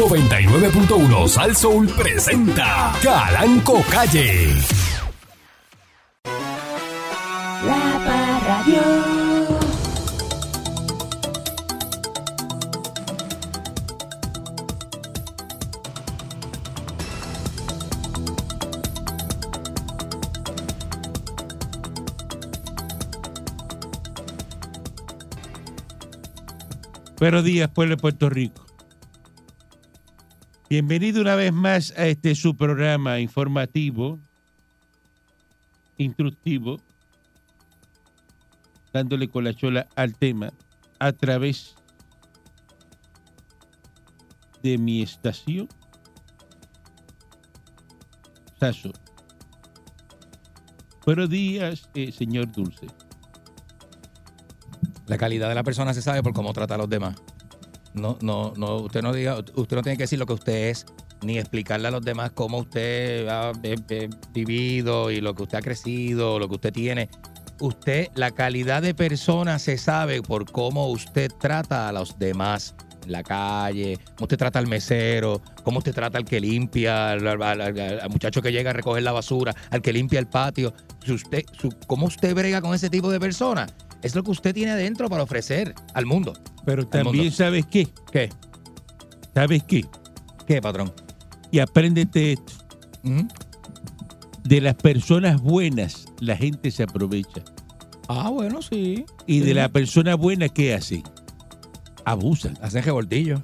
99.1 Sal Soul presenta Calanco Calle. La Parradio. Buenos días, pueblo de Puerto Rico. Bienvenido una vez más a este su programa informativo, instructivo, dándole con la al tema a través de mi estación. Saso. Buenos días, eh, señor Dulce. La calidad de la persona se sabe por cómo trata a los demás. No, no, no, usted no diga, usted no tiene que decir lo que usted es, ni explicarle a los demás cómo usted ha eh, eh, vivido y lo que usted ha crecido, lo que usted tiene. Usted, la calidad de persona se sabe por cómo usted trata a los demás en la calle, cómo usted trata al mesero, cómo usted trata al que limpia, al, al- muchacho que llega a recoger la basura, al que limpia el patio. Si usted, ¿Cómo usted brega con ese tipo de personas? Es lo que usted tiene adentro para ofrecer al mundo. Pero también, ¿sabes qué? ¿Qué? ¿Sabes qué? ¿Qué, patrón? Y apréndete esto. De las personas buenas, la gente se aprovecha. Ah, bueno, sí. Y de la persona buena, ¿qué hacen? Abusan. Hacen revoltillo.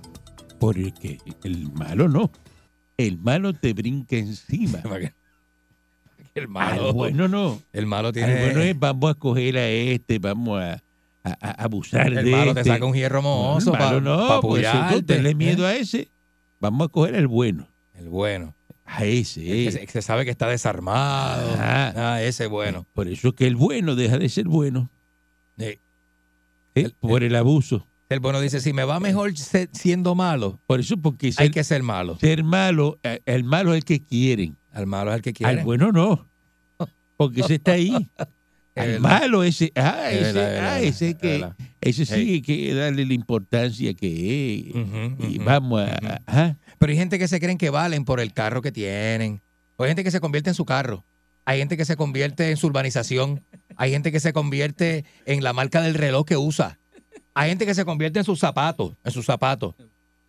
Porque el malo no. El malo te brinca encima. El Al malo. bueno no. El malo Al tiene. bueno es vamos a coger a este, vamos a, a- a abusar el de malo te este. saca un hierro No, mozo el para malo no, pues tenle miedo ¿eh? a ese, vamos a coger al bueno. El bueno. A ese. El que eh. se, sabe que está desarmado. Ajá. Ah, ese bueno. Por eso que el bueno deja de ser bueno. ¿eh? El- por el abuso. El bueno dice: si me va mejor siendo malo, Por eso, porque hay que ser malo. ser malo, eh, el malo es el que quieren. Al malo es el que quiere. Al bueno no. Porque ese está ahí. Verdad. malo ese, ah, Es ese, verdad, ah, verdad, ese es que, verdad. ese sí hay que darle la importancia que es. Y vamos a. Pero hay gente que se creen que valen por el carro que tienen. O hay gente que se convierte en su carro. Hay gente que se convierte en su urbanización. Hay gente que se convierte en la marca del reloj que usa. Hay gente que se convierte en sus zapatos, en sus zapatos.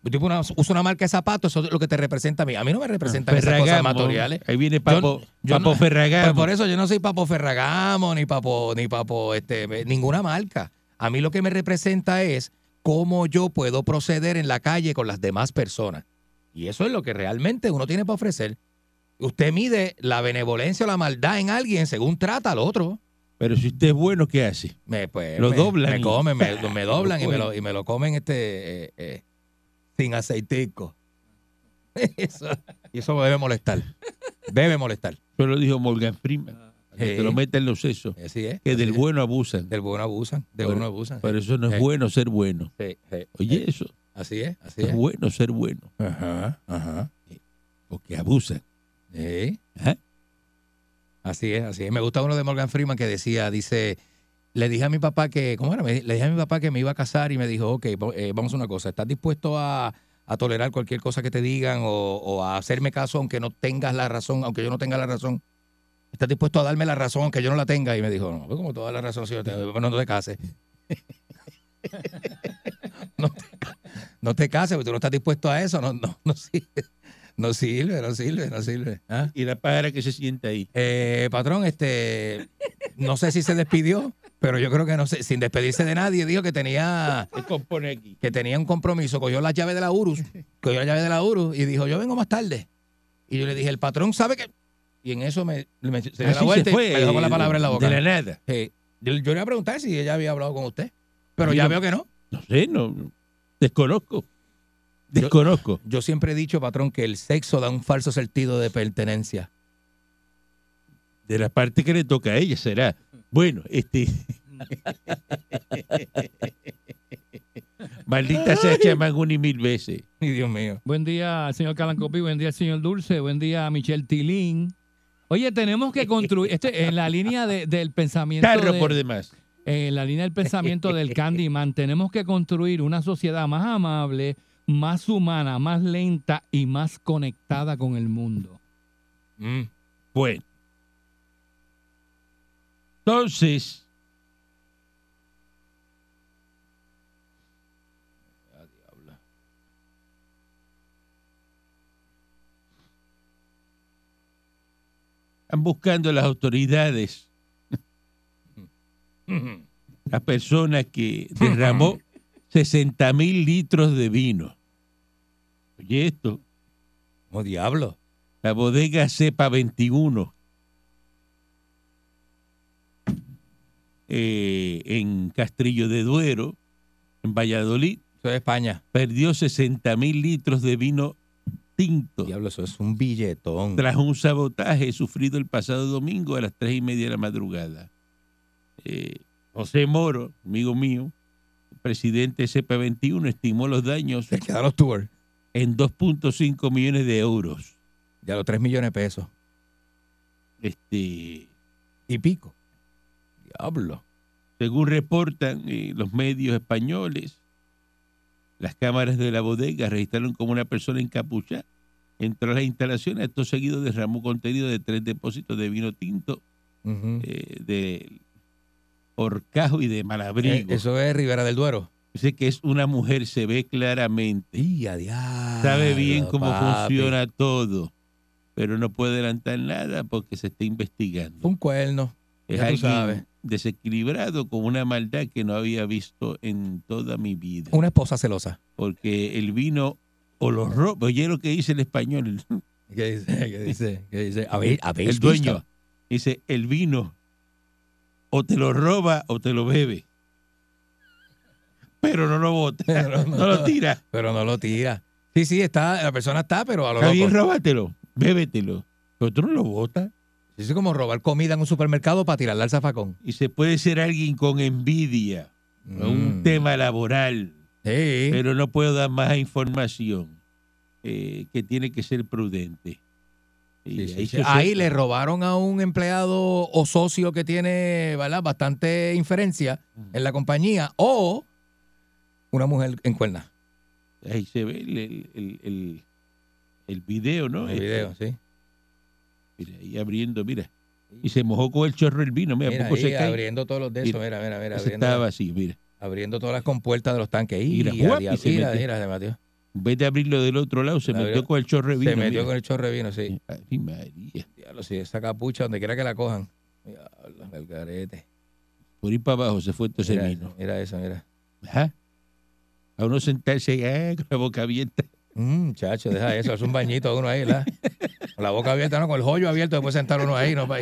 Tipo una- usa una marca de zapatos, eso es lo que te representa a mí. A mí no me representan esas cosas materiales. Ahí viene Papo, yo Papo no- Ferragamo. Pues por eso yo no soy Papo Ferragamo, ni Papo, ni Papo, este, ninguna marca. A mí lo que me representa es cómo yo puedo proceder en la calle con las demás personas. Y eso es lo que realmente uno tiene para ofrecer. Usted mide la benevolencia o la maldad en alguien según trata al otro. Pero si usted es bueno, ¿qué hace? Me, pues, Lo me- doblan Me comen, me, me doblan y, me lo, y me lo comen este eh, eh, sin aceitico. Eso, y eso debe molestar. Debe molestar. Eso lo dijo Morgan Freeman. Que te lo meten los sesos. Así es. Que así del es. bueno abusan. Del bueno abusan. Del Pero- bueno abusan. Pero eso no es Sí. bueno ser bueno. Sí, sí, Oye, eso. Así es, así Es es. bueno ser bueno. Ajá, ajá. Porque abusan. Sí. Ajá. Así es, así es. Me gusta uno de Morgan Freeman que decía, dice, le dije a mi papá que, ¿cómo era? Le dije a mi papá que me iba a casar y me dijo, ok, eh, vamos a una cosa, ¿estás dispuesto a, a tolerar cualquier cosa que te digan o, o a hacerme caso aunque no tengas la razón, aunque yo no tenga la razón? ¿Estás dispuesto a darme la razón aunque yo no la tenga? Y me dijo, no, pues como toda la razón, señor, te- bueno, no te cases. no, te, no te cases, porque tú no estás dispuesto a eso, no, no, no sirve. No sirve, no sirve, no sirve. ¿Ah? Y la pájara que se sienta ahí. Eh, patrón, este, no sé si se despidió, pero yo creo que no sé, sin despedirse de nadie, dijo que tenía, ¿Qué compone aquí? que tenía un compromiso, cogió la llave de la URUS, cogió la llave de la URUS y dijo, yo vengo más tarde. Y yo le dije, el patrón sabe que... Y en eso me, me se dio la vuelta se fue. y me dejó con la palabra en la boca. De la nada. Sí. yo, yo le iba a preguntar si ella había hablado con usted, pero ya Yo- veo que no. No sé, no. Desconozco. Desconozco. Yo siempre he dicho, patrón, que el sexo da un falso sentido de pertenencia. De la parte que le toca a ella será. Bueno, este. Maldita sea Chamanguni mil veces. Ay, Dios mío. Buen día señor Calancopi, buen día señor Dulce, buen día a Michelle Tilín. Oye, tenemos que construir, este, en la línea de- del pensamiento, Carro de- por demás. en la línea del pensamiento del Candyman, tenemos que construir una sociedad más amable, más humana, más lenta y más conectada con el mundo? Mm. Bueno. Entonces, están buscando las autoridades la persona que derramó 60 mil litros de vino. Oye, esto, Oh, diablo. la bodega Cepa 21 eh, en Castrillo de Duero, en Valladolid, Eso es España. perdió 60 mil litros de vino tinto Diablo, eso es un billetón. tras un sabotaje sufrido el pasado domingo a las tres y media de la madrugada. Eh, José Moro, amigo mío, presidente de CP21, estimó los daños Se quedan los tours. en 2.5 millones de euros. Ya los 3 millones de pesos. Este, Y pico. Diablo. según reportan eh, los medios españoles, las cámaras de la bodega registraron como una persona encapuchada entró a las instalaciones. Esto seguido derramó contenido de tres depósitos de vino tinto, eh, de Horcajo y de Malabrigo. Eh, eso es Rivera del Duero. Dice que es una mujer, se ve claramente. Y Sabe bien cómo papi. funciona todo, pero no puede adelantar nada porque se está investigando. Un cuerno. Es ya tú alguien sabes. Desequilibrado con una maldad que no había visto en toda mi vida. Una esposa celosa. Porque el vino o los roba. Oye lo que dice el español, ¿Qué dice? ¿Qué dice? ¿Qué dice? ¿Habéis, habéis el dueño. visto? Dice, el vino o te lo roba o te lo bebe. Pero no lo bota, Pero no, lo tira. Pero no lo tira. Sí, sí, está, la persona está, pero a lo Está bien, loco. róbatelo, bébetelo. Pero tú no lo botas. Es como robar comida en un supermercado para tirarla al zafacón. Y se puede ser alguien con envidia, un Mm. tema laboral, Sí. pero no puedo dar más información, eh, que tiene que ser prudente. Y Sí, sí, ahí sí. se- Ahí le robaron a un empleado o socio que tiene ¿verdad? bastante inferencia en la compañía o una mujer en cuerna. ahí se ve el, el, el, el- video, ¿no? El video, sí. Mira, ahí abriendo, mira. Y se mojó con el chorro el vino, mira, Mira, poco ahí, se cae. abriendo todos los de esos, Mira, mira, mira, abriendo, estaba así, mira. abriendo todas las compuertas de los tanques. Y, Mira, mira, guap, y se mira, metió. mira. En vez de abrirlo del otro lado, se Abrió- metió con el chorro de vino. Se metió mira. con el chorro de vino, sí. Ay, María. Diablo, sí, esa capucha, donde quiera que la cojan. Diablo, el garete. Por ir para abajo se fue todo ese Mira, vino. mira eso, mira. Ajá. A uno sentarse ah, con la boca abierta. Mm, chacho, deja eso, es un bañito a uno ahí, ¿verdad? Con la boca abierta, no, con el joyo abierto, después sentar uno ahí, no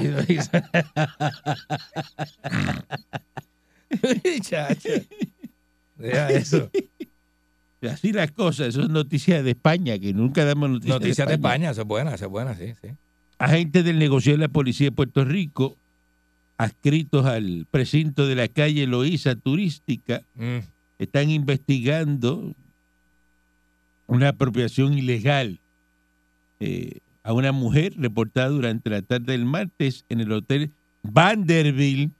chacho. Deja eso. Así las cosas, eso es noticias de España, que nunca damos noticias, Noticias de España, eso es buena, eso es buena, sí, sí. Agentes del negocio de la policía de Puerto Rico, adscritos al precinto de la calle Loíza Turística, Mm, están investigando una apropiación ilegal eh, a una mujer reportada durante la tarde del martes en el hotel Vanderbilt,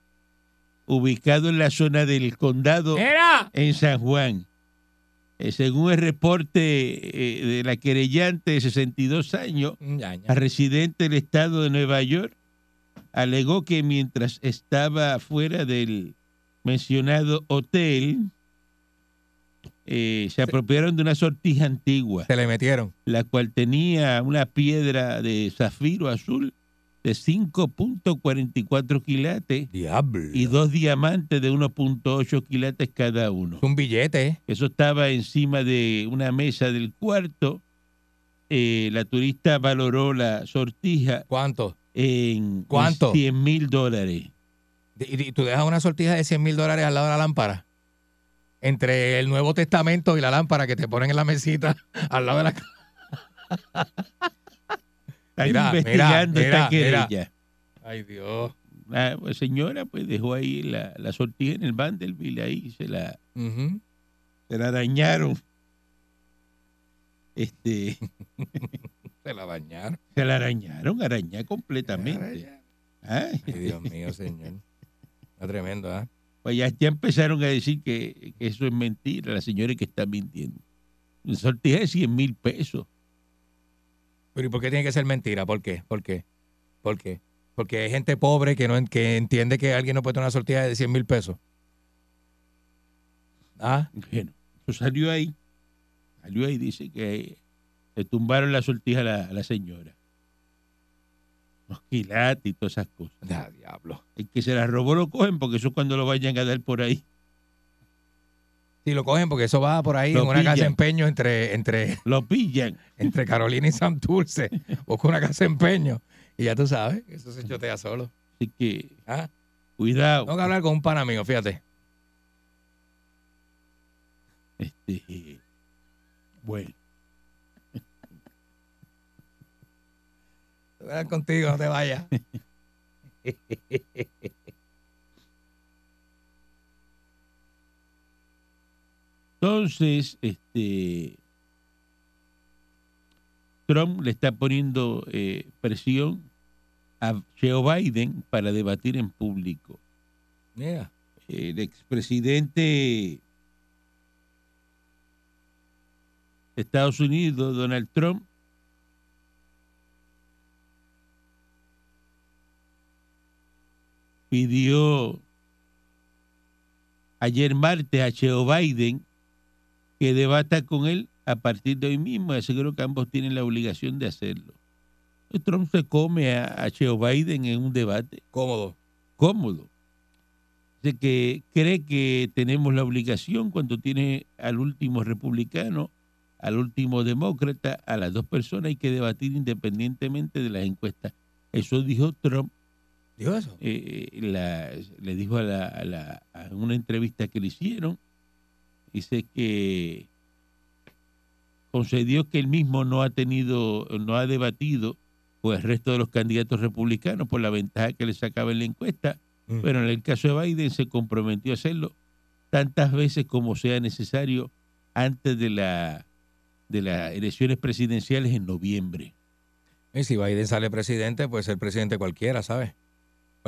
ubicado en la zona del condado ¡Era! en San Juan. Eh, según el reporte eh, de la querellante de 62 años, Mm, ya, ya. la residente del estado de Nueva York alegó que mientras estaba fuera del mencionado hotel, eh, se apropiaron de una sortija antigua, Se le metieron. la cual tenía una piedra de zafiro azul de 5.44 quilates Diablo. y dos diamantes de 1.8 quilates cada uno. Es un billete, ¿eh? Eso estaba encima de una mesa del cuarto. Eh, la turista valoró la sortija ¿Cuánto? en, ¿Cuánto? 100 mil dólares. Y, y tú dejas una sortija de 100 mil dólares al lado de la lámpara. Entre el Nuevo Testamento y la lámpara que te ponen en la mesita al lado de la Mira, investigando mira, esta mira, querella. Ay, Dios. La señora pues dejó ahí la, la sortija en el Vanderbilt ahí se la, se la dañaron. Este, Se la bañaron. se la arañaron, arañá completamente. Ay, Ay, Dios mío, señor. Está tremendo, ¿ah? Pues ya, ya empezaron a decir que, que eso es mentira, la señora que está mintiendo. una sortija de 100 mil pesos. Pero ¿y por qué tiene que ser mentira? ¿Por qué? ¿Por qué? ¿Por qué? Porque hay gente pobre que no que entiende que alguien no puede tener una sortija de 100 mil pesos. Ah, Bueno, eso salió ahí. Salió ahí, dice que le tumbaron la sortija a la, a la señora. Los quilates y todas esas cosas. ya, diablo. El que se la robó lo cogen porque eso cuando lo vayan a dar por ahí. Si lo cogen porque eso va por ahí Lo en una casa de pillan. empeño entre, entre, Lo pillan. entre Carolina y Santurce. Busca una casa de empeño. Y ya tú sabes, eso se chotea solo. Así que Ah, cuidado. Tengo que hablar con un pana mío, fíjate. Este, bueno, Hablar contigo, no te vayas. entonces, este, Trump le está poniendo eh, presión a Joe Biden para debatir en público. Mira. el expresidente de Estados Unidos, Donald Trump, pidió ayer martes a Joe Biden que debata con él a partir de hoy mismo. y Aseguro que ambos tienen la obligación de hacerlo. Trump se come a, a Joe Biden en un debate Cómodo. cómodo. Dice que cree que tenemos la obligación cuando tiene al último republicano, al último demócrata, a las dos personas hay que debatir independientemente de las encuestas. Eso dijo Trump, ¿Dijo eso? eh, la- le dijo a, la, a, la- a una entrevista que le hicieron, dice que concedió que él mismo no ha tenido, no ha debatido con el resto de los candidatos republicanos por la ventaja que le sacaba en la encuesta, Mm. pero en el caso de Biden se comprometió a hacerlo tantas veces como sea necesario antes de la de las elecciones presidenciales en noviembre. Y si Biden sale presidente, puede ser presidente cualquiera, ¿sabes?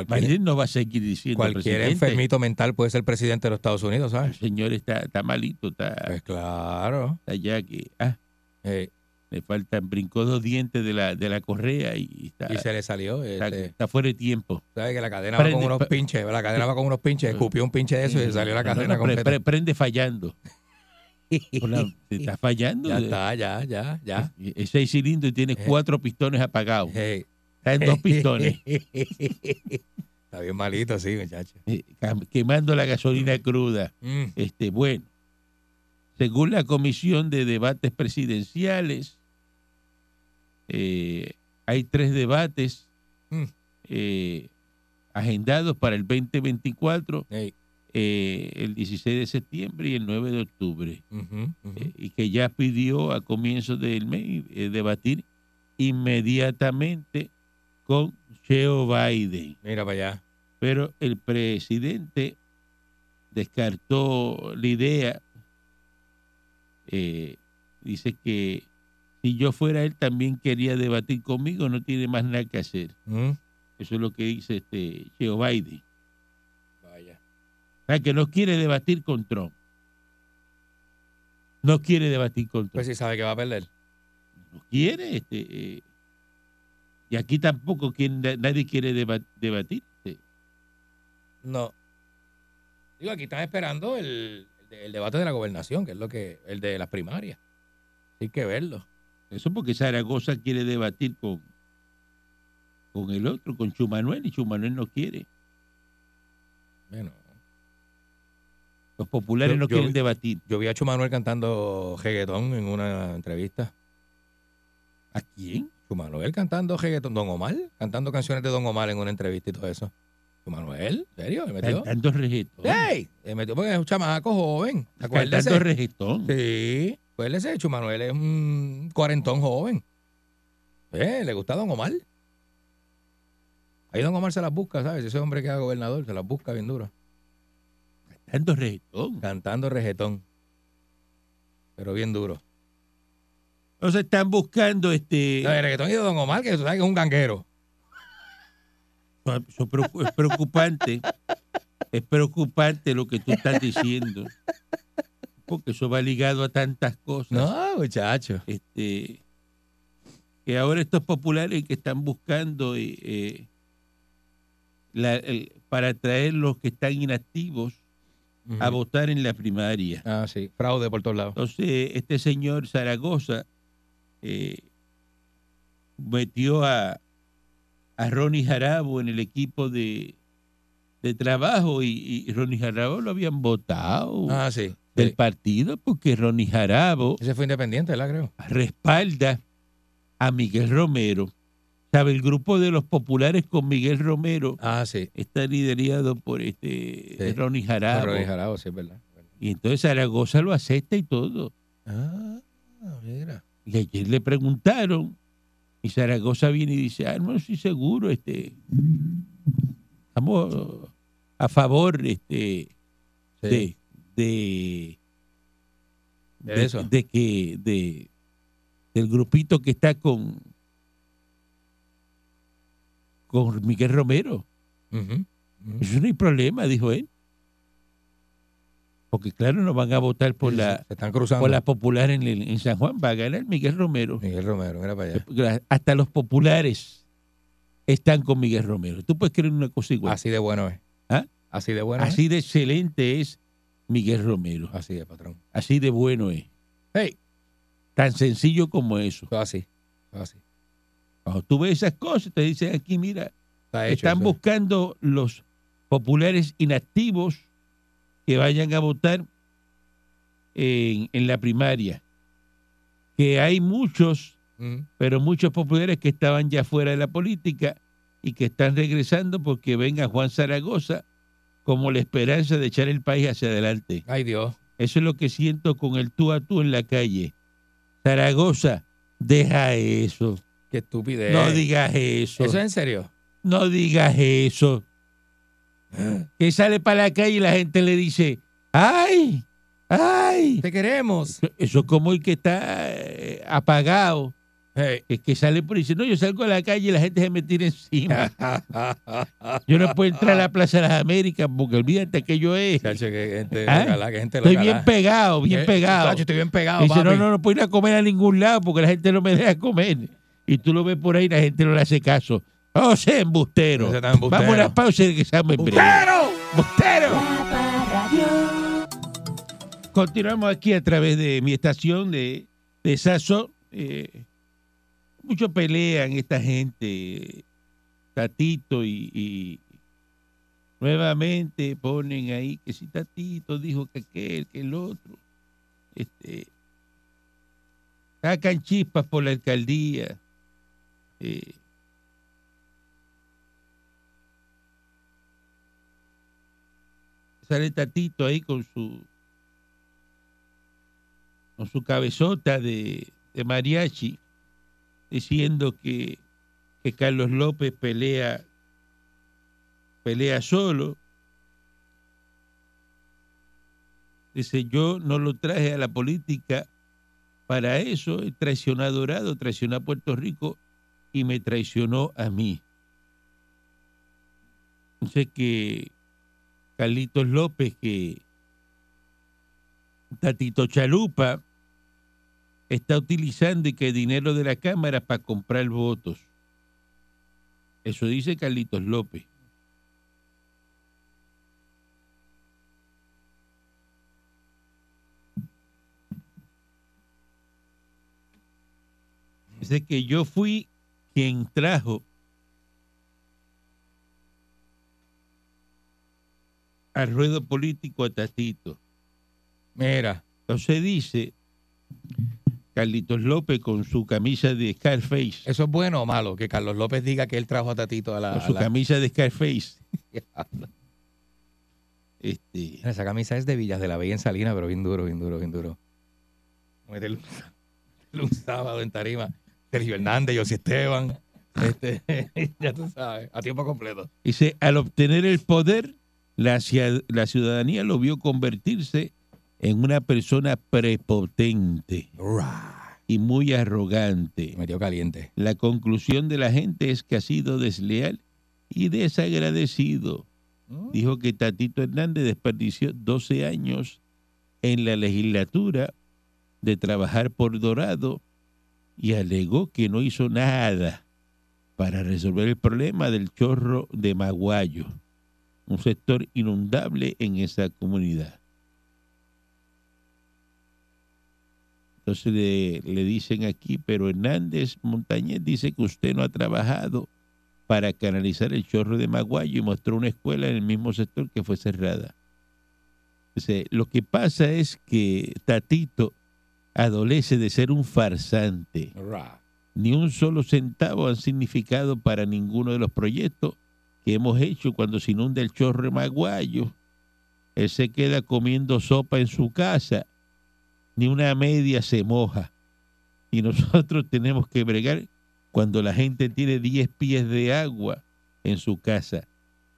Cualquier, Biden no va a seguir diciendo cualquier presidente. enfermito mental puede ser presidente de los Estados Unidos, El ¿sabes? señor está, está malito, está, Pues claro. está ya que ah, Eh, le faltan, brincó dos dientes de la, de la correa y está, y se le salió. está, Este, está fuera de tiempo. ¿Sabes que la cadena va con unos pinches? La cadena va con unos pinches. Escupió un pinche de eso y salió la No, no, cadena no, pre- completa. pre- prende fallando. Por la- te está fallando. Ya está, ya, ya, ya. Es seis cilindros y tiene Eh. cuatro pistones apagados. Hey. Está en dos pistones. Está bien malito, sí, muchacho. eh, quemando la gasolina cruda. Mm. Este, bueno, según la Comisión de Debates Presidenciales, eh, hay tres debates Mm. eh, agendados para el 2024, Hey. eh, el 16 de septiembre y el 9 de octubre, y que ya pidió a comienzos del mes debatir inmediatamente con Joe Biden Mira para allá. pero el presidente descartó la idea. Eh, dice que si yo fuera él también quería debatir conmigo, no tiene más nada que hacer. Mm. Eso es lo que dice este Joe Biden. Vaya. O sea, que no quiere debatir con Trump. No quiere debatir con Trump. Pues sí sabe que va a perder. no quiere. Este, eh, y aquí tampoco quiere- nadie quiere deba- debatir. este. No. Digo, aquí están esperando el, el de- el debate de la gobernación, que es lo que, el de las primarias. Hay que verlo. Eso porque Zaragoza quiere debatir con, con el otro, con Chumanuel, y Chumanuel no quiere. Bueno, Los populares Yo- no yo quieren vi- debatir. yo vi a Chumanuel cantando reggaetón en una entrevista. ¿A quién? Chumanuel cantando reggaetón. Don Omar, cantando canciones de Don Omar en una entrevista y todo eso. Chumanuel, ¿en serio? ¿Le metió? Reggaetón. ¡Ey! Le metió porque es un chamaco joven. Acuérdese. Cantando reggaetón. Sí, acuérdese, Chumanuel es un cuarentón joven. Eh, le gusta Don Omar. Ahí Don Omar se las busca, ¿sabes? Ese hombre que es gobernador se las busca bien duro. Cantando reggaetón. Cantando reggaetón. Pero bien duro. Entonces están buscando este. No, el reggaetón y Don Omar, que tú sabes que es un ganguero. Es preocu- es preocupante. Es preocupante lo que tú estás diciendo. porque eso va ligado a tantas cosas. No, muchacho. Este, que ahora estos populares que están buscando eh, eh, la- el- para traer los que están inactivos a votar en la primaria. Ah, sí. Fraude por todos lados. Entonces, este señor Zaragoza eh, metió a, a Ronnie Jarabo en el equipo de, de trabajo y, y Ronnie Jarabo lo habían votado Ah, sí. del partido porque Ronnie Jarabo Ese fue independiente, ¿verdad? Creo. respalda a Miguel Romero. ¿Sabe? El grupo de los populares con Miguel Romero Ah, sí. está liderado por este. Ronnie Jarabo. Ronnie Jarabo, sí, es verdad. Y entonces Zaragoza lo acepta y todo. Ah, mira. Y ayer le preguntaron, y Zaragoza viene y dice, ah, no estoy seguro, este, estamos a favor este, Sí. de, de, De eso. de que de, del grupito que está con con Miguel Romero. Eso no hay problema, dijo él. Porque claro, no van a votar por la están por la popular en, en San Juan, va a ganar Miguel Romero. Miguel Romero, mira para allá. Hasta los populares están con Miguel Romero. Tú puedes creer una cosa igual. Así de bueno es. ¿Ah? Así de bueno Así de excelente es Miguel Romero. Así es, patrón. Así de bueno es. Hey, Tan sencillo como eso. así. así. Cuando tú ves esas cosas, te dicen aquí, mira, Está hecho. están eso. buscando los populares inactivos que vayan a votar en, en la primaria. Que hay muchos, pero muchos populares que estaban ya fuera de la política y que están regresando porque venga Juan Zaragoza como la esperanza de echar el país hacia adelante. Ay, Dios. Eso es lo que siento con el tú a tú en la calle. Zaragoza, deja eso. Qué estupidez. No digas eso. ¿Eso es en serio? No digas eso. Que sale para la calle y la gente le dice, ¡ay! ¡ay! Te queremos. Eso es como el que está eh, apagado, Hey. que, que sale por ahí y dice, no, yo salgo a la calle y la gente se me tira encima. Yo no puedo entrar a la Plaza de las Américas porque olvídate que yo es. Chacho, que gente ¿Ah? que gente Estoy bien pegado, bien Eh, pegado. Chacho, estoy bien pegado, Dice, no, no, no puedo ir a comer a ningún lado porque la gente no me deja comer. Y tú lo ves por ahí y la gente no le hace caso. ¡Oh, sea embustero! Embustero. Vamos a una pausa y que seamos en breve. ¡Embustero! La Parradio. Continuamos aquí a través de mi estación de, de Saso. Eh, mucho pelean esta gente, Tatito, y, y nuevamente ponen ahí que si Tatito dijo que aquel, que el otro. Este, sacan chispas por la alcaldía. eh, sale Tatito ahí con su con su cabezota de, mariachi diciendo que, que Carlos López pelea pelea solo. Dice yo no lo traje a la política para eso traicionó a Dorado traicionó a Puerto Rico y me traicionó a mí entonces que Carlitos López que Tatito Chalupa está utilizando y que dinero de la Cámara para comprar votos. Eso dice Carlitos López. Dice que yo fui quien trajo al ruedo político a Tatito. Mira. Entonces dice Carlitos López con su camisa de Scarface, ¿Eso es bueno o malo? Que Carlos López diga que él trajo a Tatito a la... con a su la- camisa de Scarface. Este, Esa camisa es de Villas de la Bella en Salina, pero bien duro, bien duro, bien duro. Un sábado en tarima. Sergio Hernández, José Esteban. Este, ya tú sabes, a tiempo completo. dice, al obtener el poder, la, la ciudadanía lo vio convertirse en una persona prepotente y muy arrogante. Metió caliente. La conclusión de la gente es que ha sido desleal y desagradecido. Dijo que Tatito Hernández desperdició 12 años en la legislatura de trabajar por Dorado y alegó que no hizo nada para resolver el problema del chorro de Maguayo, un sector inundable en esa comunidad. Entonces le, le dicen aquí, pero Hernández Montañez dice que usted no ha trabajado para canalizar el chorro de Maguayo y mostró una escuela en el mismo sector que fue cerrada. Lo que pasa es que Tatito adolece de ser un farsante. Ni un solo centavo han significado para ninguno de los proyectos que hemos hecho cuando se inunda el chorro Maguayo. Él se queda comiendo sopa en su casa, ni una media se moja. Y nosotros tenemos que bregar cuando la gente tiene 10 pies de agua en su casa.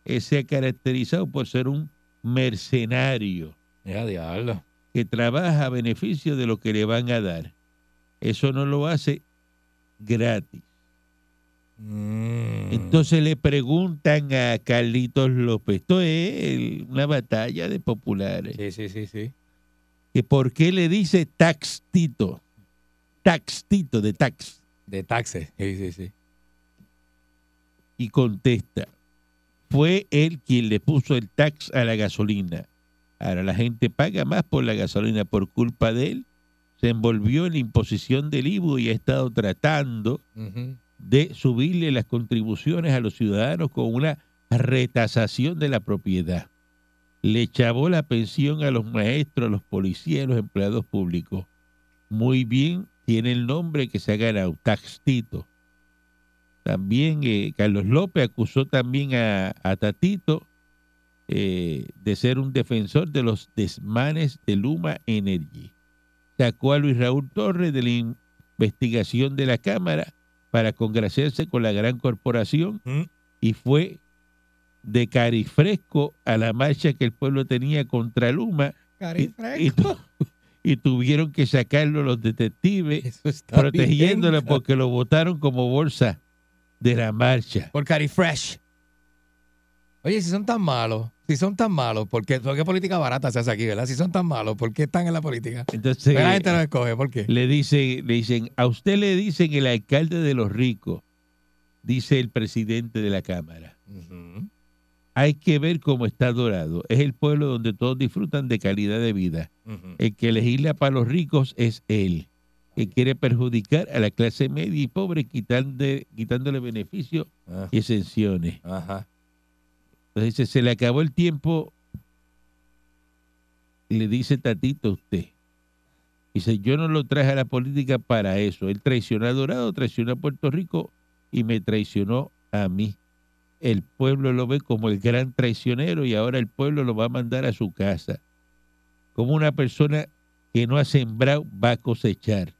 Él se ha caracterizado por ser un mercenario Ya, diablo. que trabaja a beneficio de lo que le van a dar. Eso no lo hace gratis. Mm. Entonces le preguntan a Carlitos López, esto es una batalla de populares, Sí, sí, sí, sí. que por qué le dice taxtito, taxtito de tax, De taxes. Sí, sí, sí. y contesta, fue él quien le puso el tax a la gasolina. Ahora la gente paga más por la gasolina por culpa de él. Se envolvió en la imposición del IVU y ha estado tratando. De subirle las contribuciones a los ciudadanos con una retasación de la propiedad. Le chavó la pensión a los maestros, a los policías, a los empleados públicos. Muy bien, tiene el nombre que se ha ganado, Taxtito. También eh, Carlos López acusó también a, Tatito eh, de ser un defensor de los desmanes de Luma Energy. Sacó a Luis Raúl Torres de la investigación de la Cámara para congraciarse con la gran corporación Mm. y fue de carifresco a la marcha que el pueblo tenía contra Luma y, y tu- y tuvieron que sacarlo los detectives protegiéndolo bien. porque lo votaron como bolsa de la marcha. Por Cari Fresh. Oye, si son tan malos, si son tan malos, ¿por qué, por qué política barata se hace aquí, verdad? Si son tan malos, ¿por qué están en la política? Entonces ¿Por qué la gente no escoge? ¿Por qué? le dice, le dicen, a usted le dicen el alcalde de los ricos, dice el presidente de la Cámara. Ujú. Hay que ver cómo está Dorado. Es el pueblo donde todos disfrutan de calidad de vida. El que legisla para los ricos es él, que quiere perjudicar a la clase media y pobre quitando- quitándole beneficios y exenciones. Ajá. Entonces dice, se le acabó el tiempo, le dice Tatito a usted. Dice, yo no lo traje a la política para eso. Él traicionó a Dorado, traicionó a Puerto Rico y me traicionó a mí. El pueblo lo ve como el gran traicionero y ahora el pueblo lo va a mandar a su casa. Como una persona que no ha sembrado va a cosechar.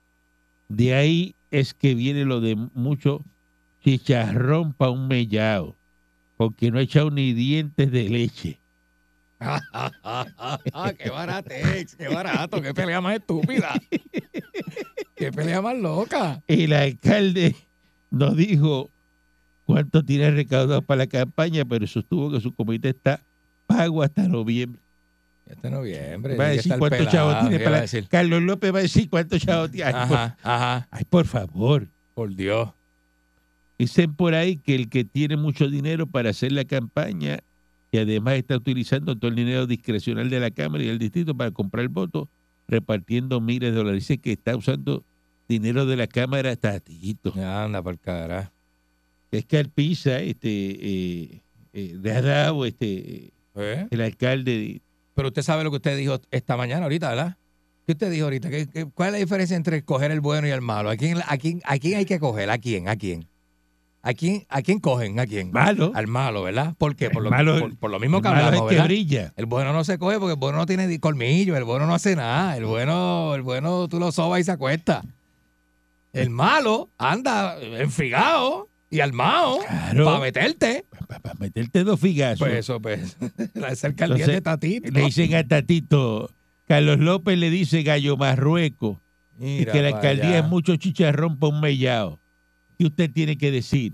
De ahí es que viene lo de mucho chicharrón para un mellao, porque no ha echado ni dientes de leche. Qué baratex, qué barato, qué pelea más estúpida. Qué pelea más loca. El alcalde nos dijo cuánto tiene recaudado para la campaña, pero sostuvo que su comité está pago hasta noviembre. Este noviembre. Va a decir cuántos chavos tiene ¿qué para? Carlos López va a decir cuántos chavos tiene. Ay, por, Ajá, ajá. ay, por favor. Por Dios. Dicen por ahí que el que tiene mucho dinero para hacer la campaña y además está utilizando todo el dinero discrecional de la Cámara y del distrito para comprar votos, repartiendo miles de dólares. Dice que está usando dinero de la Cámara tatito. Anda, por cara. Es que Alpiza, este, eh, eh, de Adao, este, ¿Eh? el alcalde, de- Pero usted sabe lo que usted dijo esta mañana, ahorita, ¿verdad? ¿Qué usted dijo ahorita? ¿Qué- qué- cuál es la diferencia entre escoger el bueno y el malo? ¿A quién, a quién, a quién hay que coger? ¿A quién? ¿A quién? ¿A quién, a quién cogen? ¿A quién? malo. Al malo, ¿verdad? ¿Por qué? Por lo, malo- por, por lo mismo que malo hablamos, es que ¿verdad? brilla. El bueno no se coge porque el bueno no tiene colmillo, el bueno no hace nada, el bueno, el bueno tú lo sobas y se acuesta. El malo anda enfigado y armado Claro. para meterte. Para meterte dos figazos. Pues eso, pues, la cerca el de Tatito. le dicen a Tatito, Carlos López le dice gallo marrueco. y Mira que la alcaldía allá. es mucho chicharrón para un mellao. ¿Qué usted tiene que decir?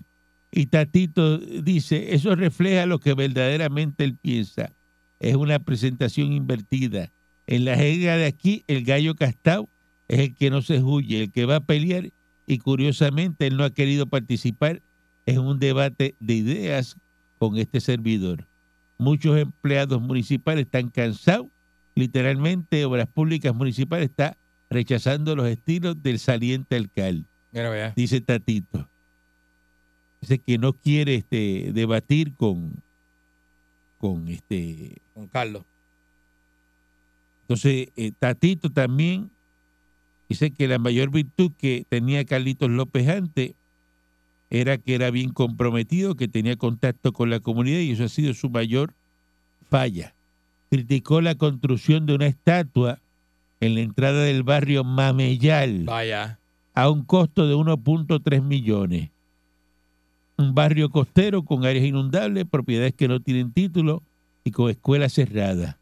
Y Tatito dice, eso refleja lo que verdaderamente él piensa. Es una presentación invertida. En la jerga de aquí, el gallo castao es el que no se huye, el que va a pelear y curiosamente él no ha querido participar en un debate de ideas con este servidor. Muchos empleados municipales están cansados, literalmente Obras Públicas Municipales está rechazando los estilos del saliente alcalde, Mira, dice Tatito. Dice que no quiere este, debatir con, con este Con Carlos. Entonces, eh, Tatito también dice que la mayor virtud que tenía Carlitos López antes era que era bien comprometido, que tenía contacto con la comunidad y eso ha sido su mayor falla. Criticó la construcción de una estatua en la entrada del barrio Mameyal Vaya. A un costo de 1.3 millones. Un barrio costero con áreas inundables, propiedades que no tienen título y con escuelas cerradas.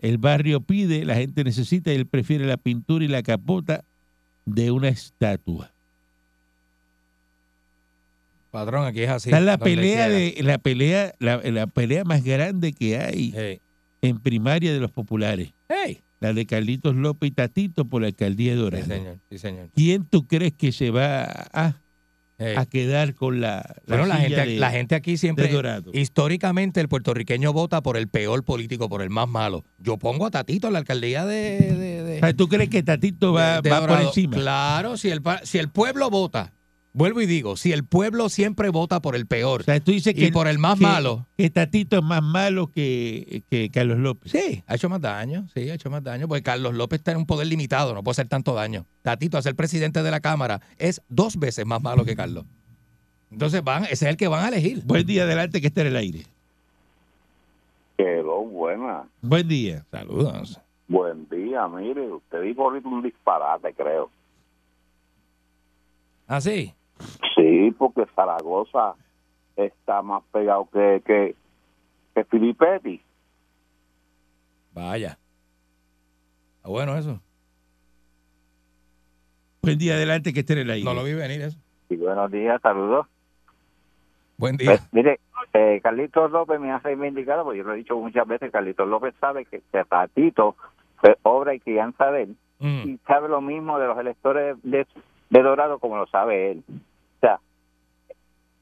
El barrio pide, la gente necesita y él prefiere la pintura y la capota de una estatua. Patrón, aquí es así. Está la pelea de la pelea la, la pelea más grande que hay Hey. en primaria de los populares, Hey. La de Carlitos López y Tatito por la alcaldía de Sí, Dorado. señor. Sí, señor. ¿Quién tú crees que se va a, Hey. a quedar con la, la Bueno, la gente, de- la gente aquí siempre, Dorado? históricamente, el puertorriqueño vota por el peor político, por el más malo. Yo pongo a Tatito en la alcaldía de, de- ¿Tú crees que Tatito va, va por encima? Claro, si el, si el pueblo vota, vuelvo y digo, si el pueblo siempre vota por el peor O sea, tú dices que, y por el más que- malo, que Tatito es más malo que, que Carlos López. sí, ha hecho más daño, sí, ha hecho más daño, porque Carlos López está en un poder limitado, no puede hacer tanto daño. Tatito, a ser presidente de la Cámara, es dos veces más malo que Carlos. Entonces van, ese es el que van a elegir. Buen día, adelante, que está en el aire. Quedó buena. Buen día. Saludos. Buen día, mire, usted dijo ahorita un disparate, creo. ¿Ah, sí? Sí, porque Zaragoza está más pegado que, que, que Filipetti. Vaya. Está bueno eso. Buen día, adelante, que esté en el aire. No lo vi venir eso. Y buenos días, saludos. Buen Pues, día. mire, eh, Carlitos López me ha reivindicado, porque yo lo he dicho muchas veces, Carlitos López sabe que, que Tatito fue obra y crianza de él, Mm. y sabe lo mismo de los electores de, de Dorado como lo sabe él. O sea,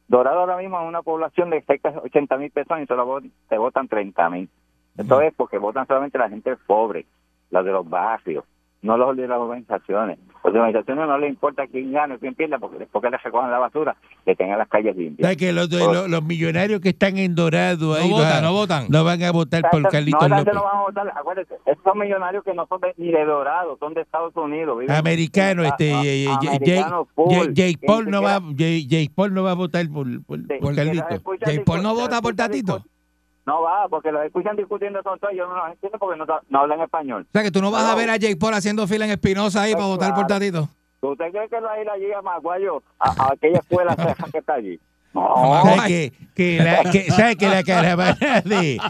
Dorado ahora mismo es una población de cerca de 80 mil personas y solo se votan 30 mil. Entonces, porque votan solamente la gente pobre, la de los barrios, no los de las organizaciones. Las organizaciones no les importa quién gane o quién pierda, porque después que les recojan la basura, que tengan las calles limpias. ¿Sabes que los, los, los millonarios que están en Dorado No ahí votan, no votan. no van a votar por. Carlitos no, López? no van a votar. Acuérdate, estos millonarios que no son de- ni de Dorado, son de Estados Unidos. viven- Americano, a- este, a- eh, eh, Jake, americanos Paul no va, Jake, Jake Paul no va a votar por, por, Sí, Carlitos. Jake Paul no vota por Tatito. No va, porque los escuchan discutiendo con todo yo no los entiendo porque no, no hablan español. O sea, que tú no vas a ver a Jake Paul haciendo fila en Espinosa ahí Pues para votar por. Tatito. ¿Usted cree que va a ir allí a Maguayo, a, a aquella escuela que está allí? No, ¿Sabes que, que la, que, ¿sabe que la caravana de,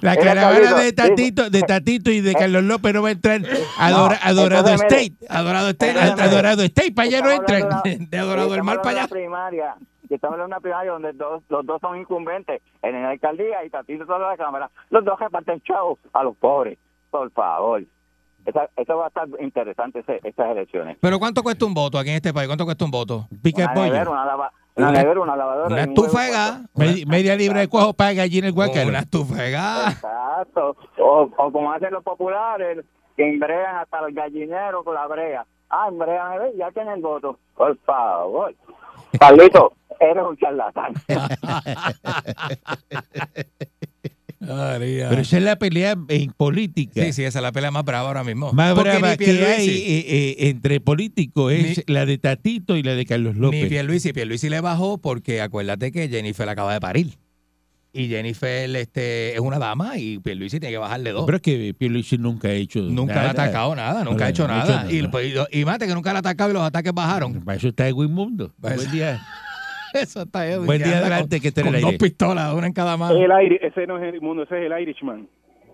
la caravana Tatito, de Tatito y de Carlos López no va a entrar a, Dora- a Dorado entonces, State? Adorado esté. A, a Dorado State, para allá no entran. de Dorado del Mar para allá. primaria, que estamos hablando de una primaria donde dos, los dos son incumbentes en la alcaldía y Tatito toda la cámara. Los dos reparten chavo a los pobres, por favor. Esa, eso va a estar interesante ese- estas elecciones. Pero ¿cuánto cuesta un voto aquí en este país? ¿Cuánto cuesta un voto? Pica Una nevera, una, lava- una Una- nevera, una lavadora. Una estufa de gas. Medi- media libra de cuajo paga allí en el Guácaro. Una estufa de gas. Exacto. O, o como hacen los populares, que embrean hasta los gallineros con la brea. Ah, embrean, eh, ya tienen voto. Por favor. Carlito, eres un charlatán. Pero esa es la pelea en política. Sí, sí, esa es la pelea más brava ahora mismo. Más Porque brava ni que hay eh, eh, entre políticos es la de Tatito y la de Carlos Ni López. Pierluisi, Pierluisi le bajó porque acuérdate que Jennifer acaba de parir. Y Jennifer este, es una dama y Pierluisi tiene que bajarle dos. Pero es que Pierluisi nunca ha hecho nunca le ha nada. atacado nada, nunca ha hecho no nada. Y, nada. pues, y, y mate que nunca le ha atacado y los ataques bajaron. Para eso está Edwin Mundo. Buen día. Eso está Edwin, Buen día adelante, que esté en con el dos aire. pistolas, una en cada mano. El Irish, ese no es el mundo, ese es el Irishman.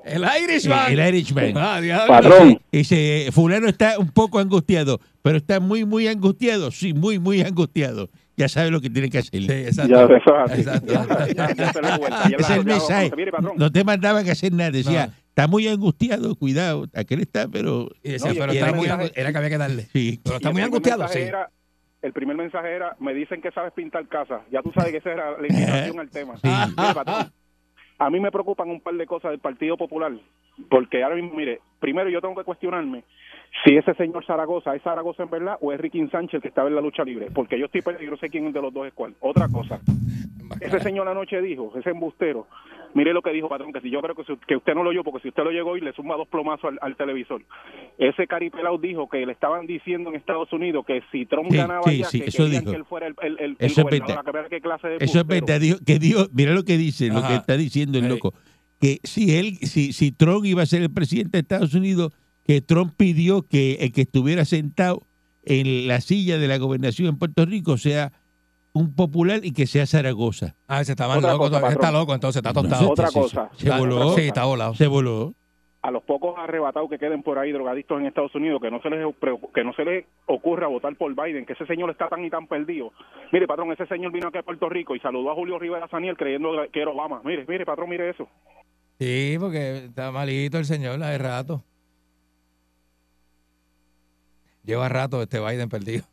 El Irishman. El Irishman. Ah. Patrón. Dice, fulano está un poco angustiado, pero está muy, muy angustiado. Sí, muy, muy angustiado. Ya sabe lo que tiene que hacer. Sí, exacto. Ya. Exacto. Ya, ya, es el mensaje. No te mandaban a hacer nada. Decía, No. está muy angustiado, cuidado. Aquel está, pero Y decía, No, y pero el está primer muy era que había que darle. sí. Pero está Y muy angustiado, sí. era- el primer mensaje era, me dicen que sabes pintar casa. Ya tú sabes que esa era la invitación al tema. Sí. Mire, patrón, a mí me preocupan un par de cosas del Partido Popular, porque ahora mismo, mire, primero yo tengo que cuestionarme si ese señor Zaragoza es Zaragoza en verdad o es Ricky Sánchez que estaba en la lucha libre, porque yo estoy perdido, yo no sé quién de los dos es cuál. Otra cosa, ese señor anoche dijo, ese embustero, mire lo que dijo, patrón, que si yo creo que, si- que usted no lo oyó, porque si usted lo llegó y le suma dos plomazos al, al televisor. Ese caripelao dijo que le estaban diciendo en Estados Unidos que si Trump Sí, ganaba sí, ya, sí, que eso dijo. que él fuera el, el, el, el Eso es gobernador, verdad. que clase de Eso es verdad. Dijo, que dijo, mira lo que dice, lo que está diciendo el loco. Que si él, si, si Trump iba a ser el presidente de Estados Unidos, que Trump pidió que el que estuviera sentado en la silla de la gobernación en Puerto Rico sea un popular y que sea Zaragoza. Ah, más Otra loco. cosa, todavía está loco, entonces está No, tostado. Otra se- se- cosa. Se, voló. Sí, está volado. Se voló. a los pocos arrebatados que queden por ahí drogadictos en Estados Unidos que no se les que no se les ocurra votar por Biden que ese señor está tan y tan perdido mire patrón ese señor vino aquí a Puerto Rico y saludó a Julio Rivera Saniel creyendo que era Obama mire mire patrón mire eso Sí, porque está malito el señor hace rato. Lleva rato este Biden perdido.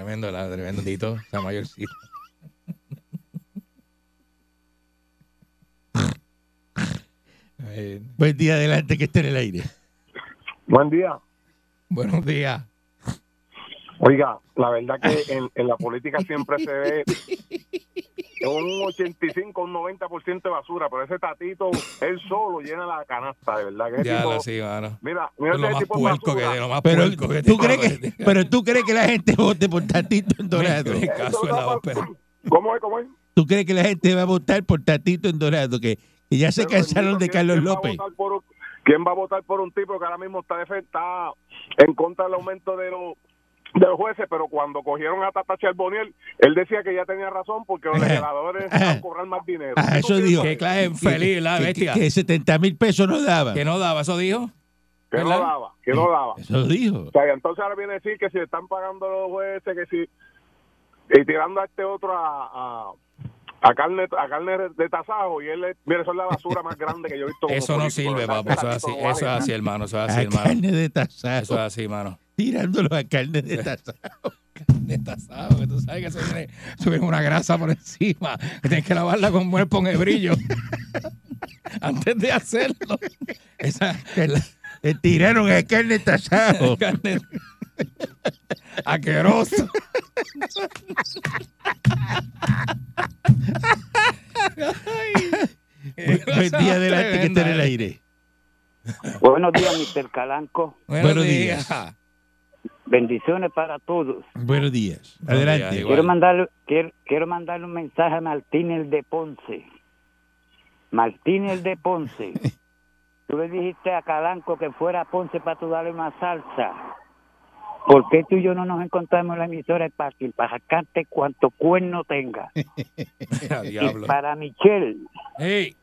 Tremendo, la, tremendo Tito, está mayorcito. Ay, Buen día adelante que esté en el aire. Buen día. buenos días. Oiga, la verdad que en, en la política siempre se ve un 85, un 90% de basura, pero ese tatito, él solo llena la canasta, de verdad. Que Ya tipo- lo sí, mano. Mira, mira lo más tipo de puerco que basura. de lo más Pero puerco que tú crees que, pero tú crees que la gente vote por Tatito en Dorado. Me caso en la. ¿Cómo es? ¿Cómo es? ¿Tú crees que la gente va a votar por Tatito en Dorado? Que, que ya se Pero, cansaron de ¿quién- Carlos López. ¿Quién va a votar por un tipo que ahora mismo está, defe- está en contra del aumento de los de los jueces, pero cuando cogieron a Tata Charboniel, él decía que ya tenía razón porque los Ajá. legisladores a cobrar más dinero. ¿Qué eso dijo. Qué eso? clase infeliz, la Que- bestia. Que, que 70 mil pesos no daban. Que no daba, eso dijo. Que no daba, que no daba. Eso dijo. O sea, entonces ahora viene a decir que si están pagando los jueces, que si. Y tirando a este otro a. a a carne, a carne de tasajo y él le, mire eso es la basura más grande que yo he visto Eso no político, sirve, papá. Eso es así, eso es así, hermano. Eso es A así, hermano. carne de Eso es así, hermano. Tirándolo a carne de tasajo. De tasado, que tú sabes que eso una grasa por encima. Que tienes que lavarla con buen ponebrillo. Antes de hacerlo. Esa la Le tiraron a carne de tasajo. carne asqueroso. Buen, buen día adelante que esté en el aire. Buenos días, Mr. Calanco. Buenos días. Bendiciones para todos. Buenos días. Buenos Adelante. días, Quiero mandarle, quiero, quiero mandarle un mensaje a Martínez de Ponce. Martínez de Ponce. Tú le dijiste a Calanco que fuera a Ponce para tú darle una salsa. ¿Por qué tú y yo no nos encontramos en la emisora de Parking para sacarte cuanto cuerno tenga? A Y diablo. para Michelle, Ey,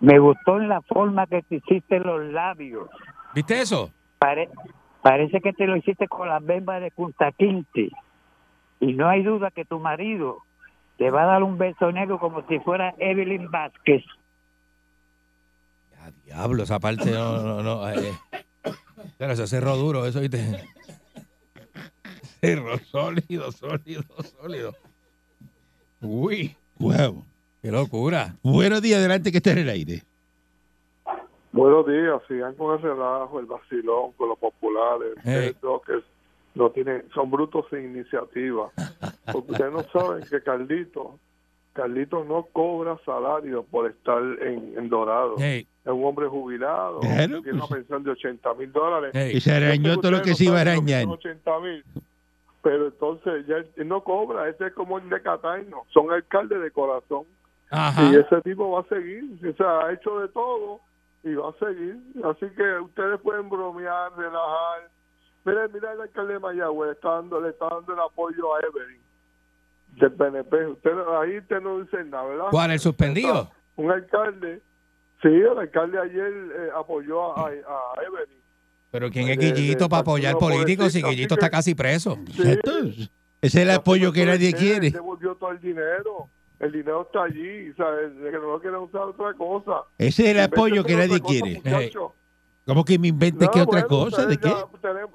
me gustó en la forma que te hiciste los labios. ¿Viste eso? Pare- parece que te lo hiciste con las bembas de Punta Quinte. Y no hay duda que tu marido te va a dar un beso negro como si fuera Evelyn Vázquez. A diablo, esa parte no, no, no. eh. Claro, ese cerro duro, eso, ¿viste? Cerro sólido, sólido, sólido. Uy, Wow. qué locura. Buenos días adelante que esté en el aire. Buenos días, sigan con ese relajo, el vacilón, con los populares. Hey. Que no tienen, son brutos sin iniciativa. Porque ustedes no saben que Carlito, Carlito no cobra salario por estar en, en Dorado. Hey, Es un hombre jubilado, Claro, tiene una pues. pensión de 80 mil dólares. hey. Y se arañó todo lo que se iba a arañar. 80 mil. Pero entonces ya él no cobra, ese es como el de Cataño, son alcaldes de corazón. Ajá. Y ese tipo va a seguir, o sea, ha hecho de todo y va a seguir. Así que ustedes pueden bromear, relajar. Mira, mira el alcalde de Mayagüez, está dando, le está dando el apoyo a Evelyn del PNP. Usted, ahí usted no dice nada, ¿verdad? ¿Cuál, el suspendido? Un alcalde, sí, el alcalde ayer eh, apoyó a, a Evelyn. Pero ¿quién es de Guillito para apoyar políticos si Guillito está que- casi preso? Sí. Ese es el apoyo que nadie quiere. Devolvió todo el dinero. El dinero está allí, ¿sabes? De que no lo quieren usar otra cosa. Ese es el apoyo que nadie cosa, quiere. muchachos. ¿Cómo que me invente No, qué otra cosa? ¿De qué?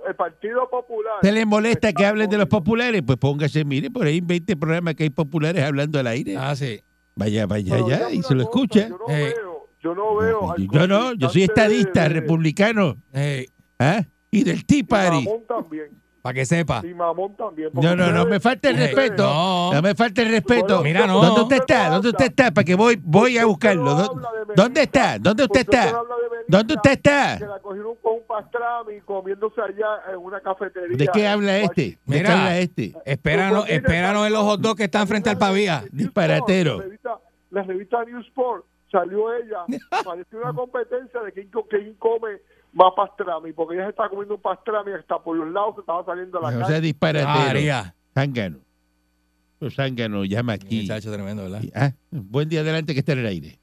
El Partido Popular. ¿Te le molesta que hablen de los populares? Pues póngase, mire, por ahí 20 programas que hay populares hablando al aire. Ah, sí. Vaya, vaya, Pero ya, y se lo cosa, escucha. Yo no Eh. veo, yo no veo. Yo no, yo soy estadista, de- republicano. Hey, ¿ah? Y del Tea Y Party. Mamón también. Para que sepa. Y Mamón también. No, no, no me falta el respeto. no. No me falta el respeto. Mira, no. ¿Dónde usted está? ¿Dónde usted está? Para que voy, voy a buscarlo. no ¿Dó- habla de Benita, ¿Dónde está? ¿Dónde usted está? ¿Dónde usted Que está? la cogieron con un pastrami comiéndose allá en una cafetería. ¿De qué habla este? ¿De qué Mira. habla este? Espéranos, espéranos en los hot dogs que están frente al pavía. Disparatero. La revista, Newsport salió ella. Pareció una competencia de quién come más pastrami, porque ella se estaba comiendo un pastrami hasta por los lados se estaba saliendo a la O calle. disparatero. María. Zángano. Zángano llama aquí. Tremendo, ¿verdad? Ah, buen día adelante que está en el aire.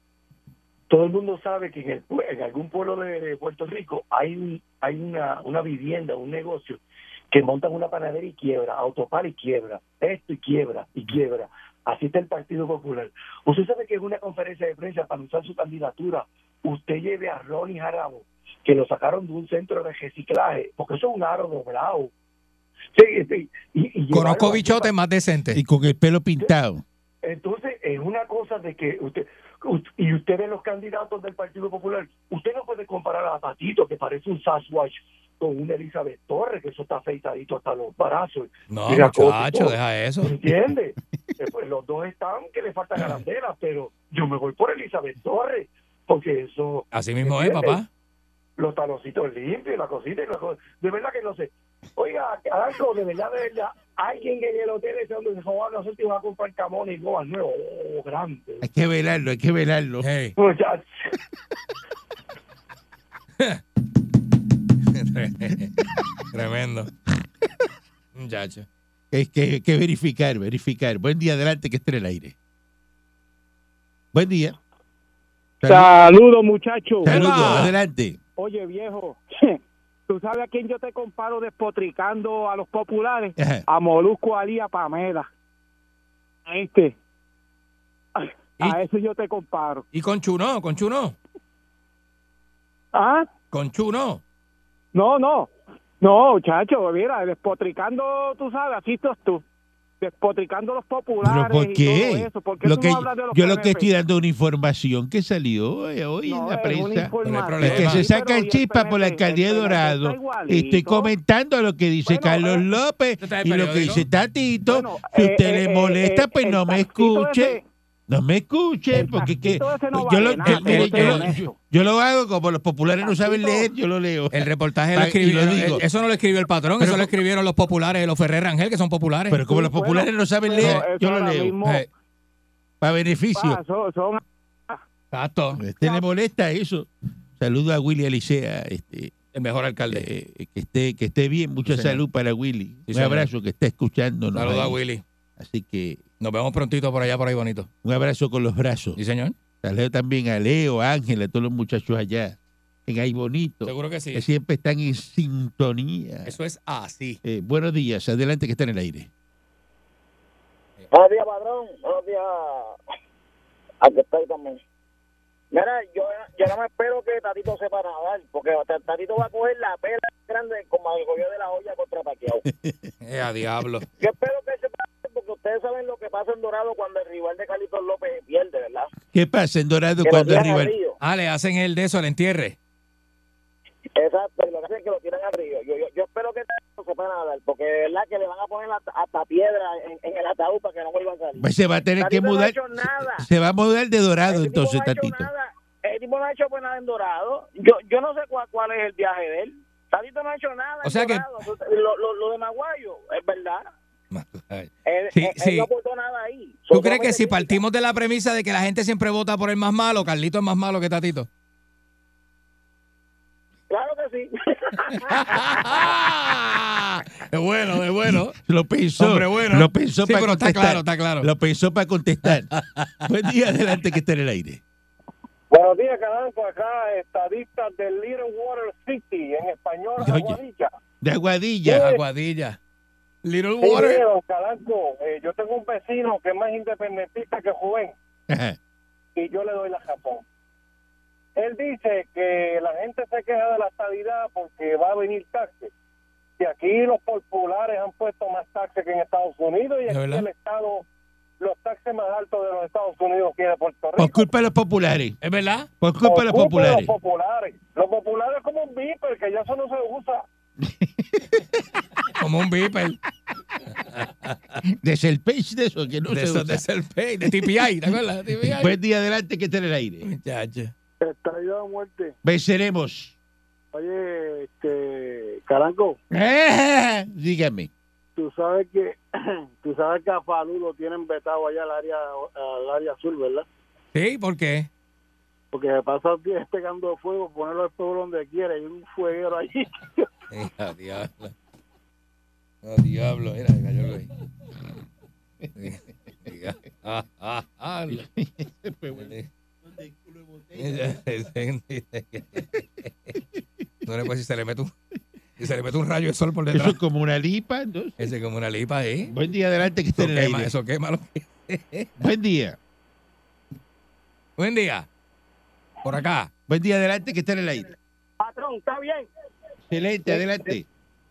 todo el mundo sabe que en, el en algún pueblo de Puerto Rico hay un, hay una, una vivienda, un negocio que montan una panadería y quiebra, autopar y quiebra, esto y quiebra y quiebra. Así está el Partido Popular. Usted sabe que en una conferencia de prensa para usar su candidatura, usted lleve a Ronnie Jarabo, que lo sacaron de un centro de reciclaje, porque eso es un aro doblado. Sí, sí, y- y llevarlo Conozco bichotes más decentes. Y con el pelo pintado. entonces, es una cosa de que usted, y usted ve los candidatos del Partido Popular, usted no puede comparar a Tatito, que parece un Sasquatch, con una Elizabeth Torres, que eso está afeitadito hasta los brazos. No, muchacho, deja eso. ¿Entiende? Eh, pues los dos están que le faltan arandelas, pero yo me voy por Elizabeth Torres, porque eso, Así mismo es, ¿Entiendes? papá. Los taloncitos limpios, y la cosita y la cosa. De verdad que no sé. Oiga, algo de verdad, de verdad, alguien en el hotel ese donde se robaron los últimos va a comprar camones y gomas nuevos, oh, grande. Hay que velarlo, hay que velarlo. Hey. Muchachos. Tremendo. Muchacho. Hay que, hay que verificar, verificar. Buen día adelante que esté en el aire. Buen día. Salud- Saludos, muchachos. Saludos, adelante. Oye, viejo, ¿tú sabes a quién yo te comparo despotricando a los populares? A Molusco Ali, a Pamela. A este. A, eso yo te comparo. ¿Y con Chuno? ¿Con Chuno? ¿Ah? ¿Con Chuno? No, no. No, muchacho, mira, despotricando, tú sabes, así estás tú. Despotricando a los populares ¿Pero por y qué? todo eso. ¿Por qué Lo tú que, no hablas de los yo lo que estoy dando una información que salió hoy, hoy No, en la prensa. Es que se saca el chispa por la alcaldía de Dorado. Estoy comentando lo que dice Bueno, Carlos eh, López ¿Esto está en y lo que dice Tatito. Bueno, si eh, usted eh, le eh, molesta, eh, pues no me escuche. ese- No me escuche, El porque que, no yo, lo, nada, yo- mire, pero yo, usted es yo- honesto. yo lo hago como los populares no saben leer, yo lo leo. El reportaje lo escribió. lo digo. Eso no lo escribió el patrón, Pero- eso lo escribieron los populares, los Ferrer Rangel, que son populares. Pero como los populares no saben leer, yo lo leo. Eh, Para beneficio. Exacto. A usted le molesta eso. Saludo a Willy Alicea, este, El mejor alcalde. eh, que esté que esté bien, mucha Sí, señor. salud para Willy. Sí, un señor. abrazo que está escuchándonos. Saludos a ahí. Willy. Así que Nos vemos prontito por allá, por ahí bonito. un abrazo con los brazos. ¿Sí, señor? Saludo también a Leo, a Ángel, a todos los muchachos allá en Ay Bonito, Seguro que sí. que siempre están en sintonía. Eso es así. Eh, buenos días, adelante que está en el aire. Buenos días, padrón. Buenos días. Aquí estoy también. Mira, yo, yo no me espero que Tatito sepa nadar, porque Tatito va a coger la pela grande como el gobierno de la olla contra Paquiao. Eh, a diablo. Yo espero que ustedes saben lo que pasa en Dorado cuando el rival de Carlitos López pierde, ¿verdad? ¿Qué pasa en Dorado Que cuando tiran al arriba? río. Ah, le hacen el de eso, el entierre. Exacto, y lo que hacen es que lo tiran al río. Yo, yo, yo espero que Tatito sepa nadar, porque de verdad que le van a poner hasta, hasta piedra en, en el ataúd para que no vuelva a salir. Pues se va a tener que Tatito no mudar. hecho nada. Se va a mudar de Dorado entonces, no ha hecho Tatito. nada. El tipo no ha hecho pues nada en Dorado. Yo, yo no sé cuál, cuál es el viaje de él. Tatito no ha hecho nada O en sea que- Dorado. Lo, lo, lo de Maguayo, es verdad. Él, Sí, él- sí. él no aportó nada ahí. ¿Tú crees que si partimos de la premisa de que la gente siempre vota por el más malo, Carlito es más malo que Tatito? Claro que sí. es bueno, es bueno. Lo pensó. Hombre, bueno. Lo pensó Sí, para pero está contestar. claro, está claro. Lo pensó para contestar. Buen día, adelante que está en el aire. Buenos días, Calanco. Acá, estadistas del Little Water City, en español. Aguadilla. De Aguadilla. Aguadilla. Little Sí, Water. mire, don Calanco, eh, yo tengo un vecino que es más independentista que Juven y yo le doy la razón. Él dice que la gente se queja de la estabilidad porque va a venir taxes. Y aquí los populares han puesto más taxes que en Estados Unidos y ¿De aquí el Estado, los taxes más altos de los Estados Unidos que de Puerto Rico. Por culpa de los populares. ¿Es verdad? Por culpa de los Por culpa populares. Los populares. Los populares es como un viper, que ya eso no se usa. Como un beeper. De Selpage de eso, que no De se eso, usa. de Selpay, de TPI, ¿te acuerdas? TPI. Buen día adelante que está en el aire. Muchacho. Estallido de muerte. Venceremos. Oye, este, Caranco, Ah, Dígame. tú sabes que tú sabes que a Falú lo tienen vetado allá al área al área sur, ¿verdad? Sí, ¿por qué? Porque se pasa días pegando fuego, ponerlo al pueblo donde quiera, hay un fueguero allí. Hija, diablo. Oh, diablo, mira, cayó algo ahí. Ah, ah, ah. No le puedes si se le mete un, si se le mete un rayo de sol por Eso detrás. es como una lipa. entonces. Ese es como una lipa ahí. Buen día adelante que Eso en el quema, aire. eso quema. lo- Buen día. Buen día. Por acá. Buen día adelante que está en el aire. Patrón, ¿está bien? Excelente, adelante.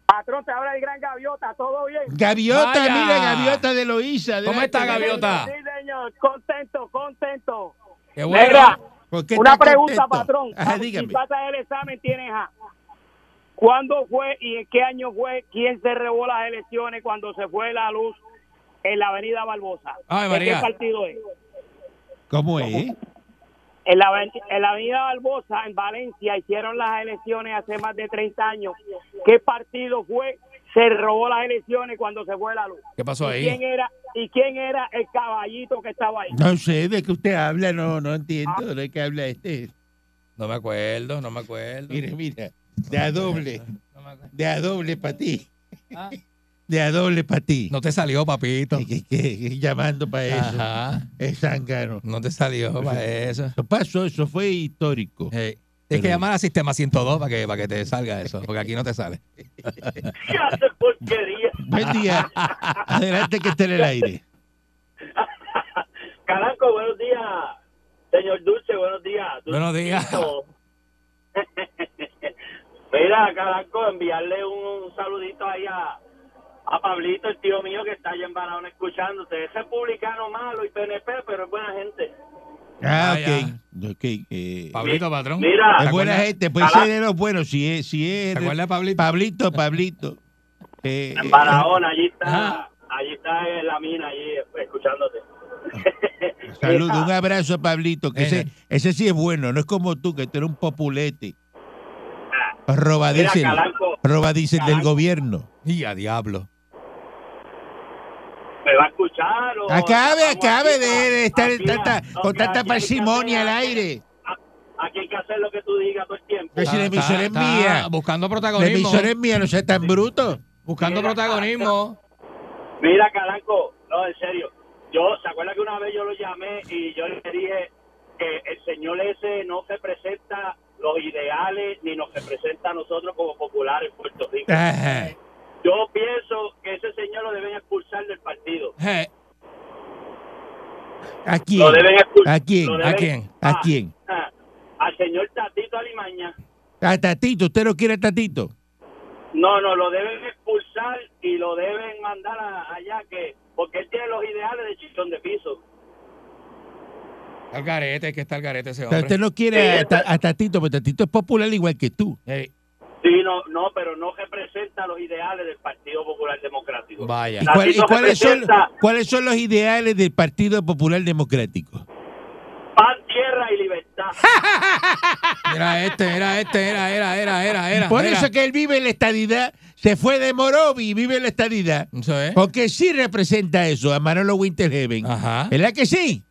Patrón, te habla el gran gaviota, ¿todo bien? Gaviota, Vaya. mira, Gaviota de Loíza. ¿Cómo está, Gaviota? Sí, señor, contento, contento. Qué bueno. Mira, ¿Por qué una pregunta, contento? patrón. Ajá, si dígame. pasa el examen, tienes a... ¿Cuándo fue y en qué año fue quién se robó las elecciones cuando se fue la luz en la avenida Barbosa? Ay, ¿De María. qué partido es? ¿Cómo es? En la, en la avenida Barbosa, en Valencia, hicieron las elecciones hace más de 30 años. ¿Qué partido fue? Se robó las elecciones cuando se fue la luz. ¿Qué pasó ¿Y quién ahí? era, ¿Y quién era el caballito que estaba ahí? No sé de qué usted habla, no, no entiendo de qué habla este. No me acuerdo, no me acuerdo. Mire, mira, de a doble, de a doble para ti, Ah, de a doble para ti. No te salió, papito. Que, que- que llamando para eso. Ajá. Es zángano. No te salió para eso. Eso pasó, eso fue histórico. Hey, Tienes que llamar al sistema 102 para que, para que te salga eso, porque aquí no te sale. porquería. Buen día. Adelante que esté en el aire. Calanco, buenos días. Señor Dulce, buenos días. Buenos días. Mira, Calanco, enviarle un, saludito ahí a, a Pablito, el tío mío que está allá en Barahona escuchándote. Es republicano malo y PNP, pero es buena gente. Ah, Ah, ok. ok, eh, Pablito, patrón. Mira, es buena gente, puede ser de los buenos, si es, si es ¿Te acuerdas, Pablito? Pablito, Pablito. Eh, en eh, Barahona, allí está, Ajá. allí está en la mina, allí escuchándote. Saludos, un abrazo a Pablito, que ese, ese sí es bueno, no es como tú, que tú eres un populete. Robadicel, Mira, Calanco, robadicel del gobierno. Y a diablo. ¿Me va a escuchar? O Acabe, acabe aquí de, estar aquí, tanta, no, con tanta parsimonia al aire. Aquí hay que hacer lo que tú digas todo el tiempo. Que si la emisora es mía, Buscando la protagonismo. emisora es mía, no sea tan bruto. Buscando Mira, protagonismo. Mira, Calanco, no, en serio. Yo, ¿se acuerda que una vez yo lo llamé y yo le dije que el señor ese no representa los ideales ni nos representa a nosotros como populares en Puerto Rico? Ajá. Yo pienso que ese señor lo deben expulsar del partido. ¿A quién? Lo deben expulsar. ¿A quién? lo ¿A quién? ¿A Ah, quién? ah, al señor Tatito Alimaña. A Tatito, ¿usted no quiere a Tatito? No, no, lo deben expulsar y lo deben mandar a- allá que porque él tiene los ideales de chichón de piso. El garete, que está el garete ese hombre. usted no quiere a, Sí, Ta- a Tatito, porque Tatito es popular igual que tú. Sí, no, no, pero no representa los ideales del Partido Popular Democrático. vaya. ¿Y, cuál- y Tatito cuáles, son, cuáles son los ideales del Partido Popular Democrático? paz, tierra y libertad. Era este, era este, era, era, era, era, era. Por era. eso que él vive en la estadidad, se fue de Morovi y vive en la estadidad. Eso es. Porque sí representa eso a Manolo Winterheaven. Ajá. ¿Verdad que sí?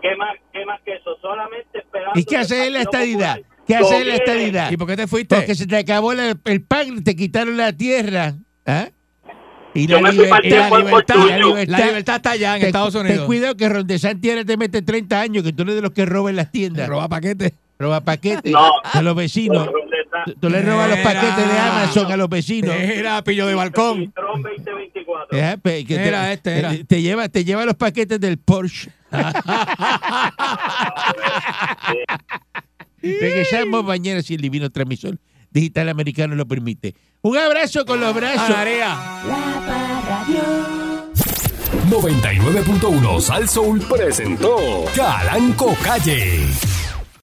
¿Qué más, qué más que eso? Solamente esperando. ¿Y qué hace en la estadidad? Popular ¿Qué hace en la estadidad? ¿Y por qué te fuiste? Porque se te acabó la- el pan, te quitaron la tierra. ¿ah? Y Yo la, me fui liber- para el y la libertad, la libertad- La libertad está allá en Ten- Estados Ten Unidos. cuidado que Rondesanti ahora te mete 30 años, que tú eres de los que roban las tiendas. Roba paquete. Roba paquetes No. de los vecinos. Tú le robas los paquetes de Amazon a los vecinos. Era pillo de balcón. Tron 2024. Eh, pe- que te, Era este, era. eh, te lleva, te lleva los paquetes del Porsche. Regresamos mañana si el divino transmisor digital americano lo permite. Un abrazo con los brazos. María. La Parradio. 99.1 Sal Soul presentó Calanco Calle.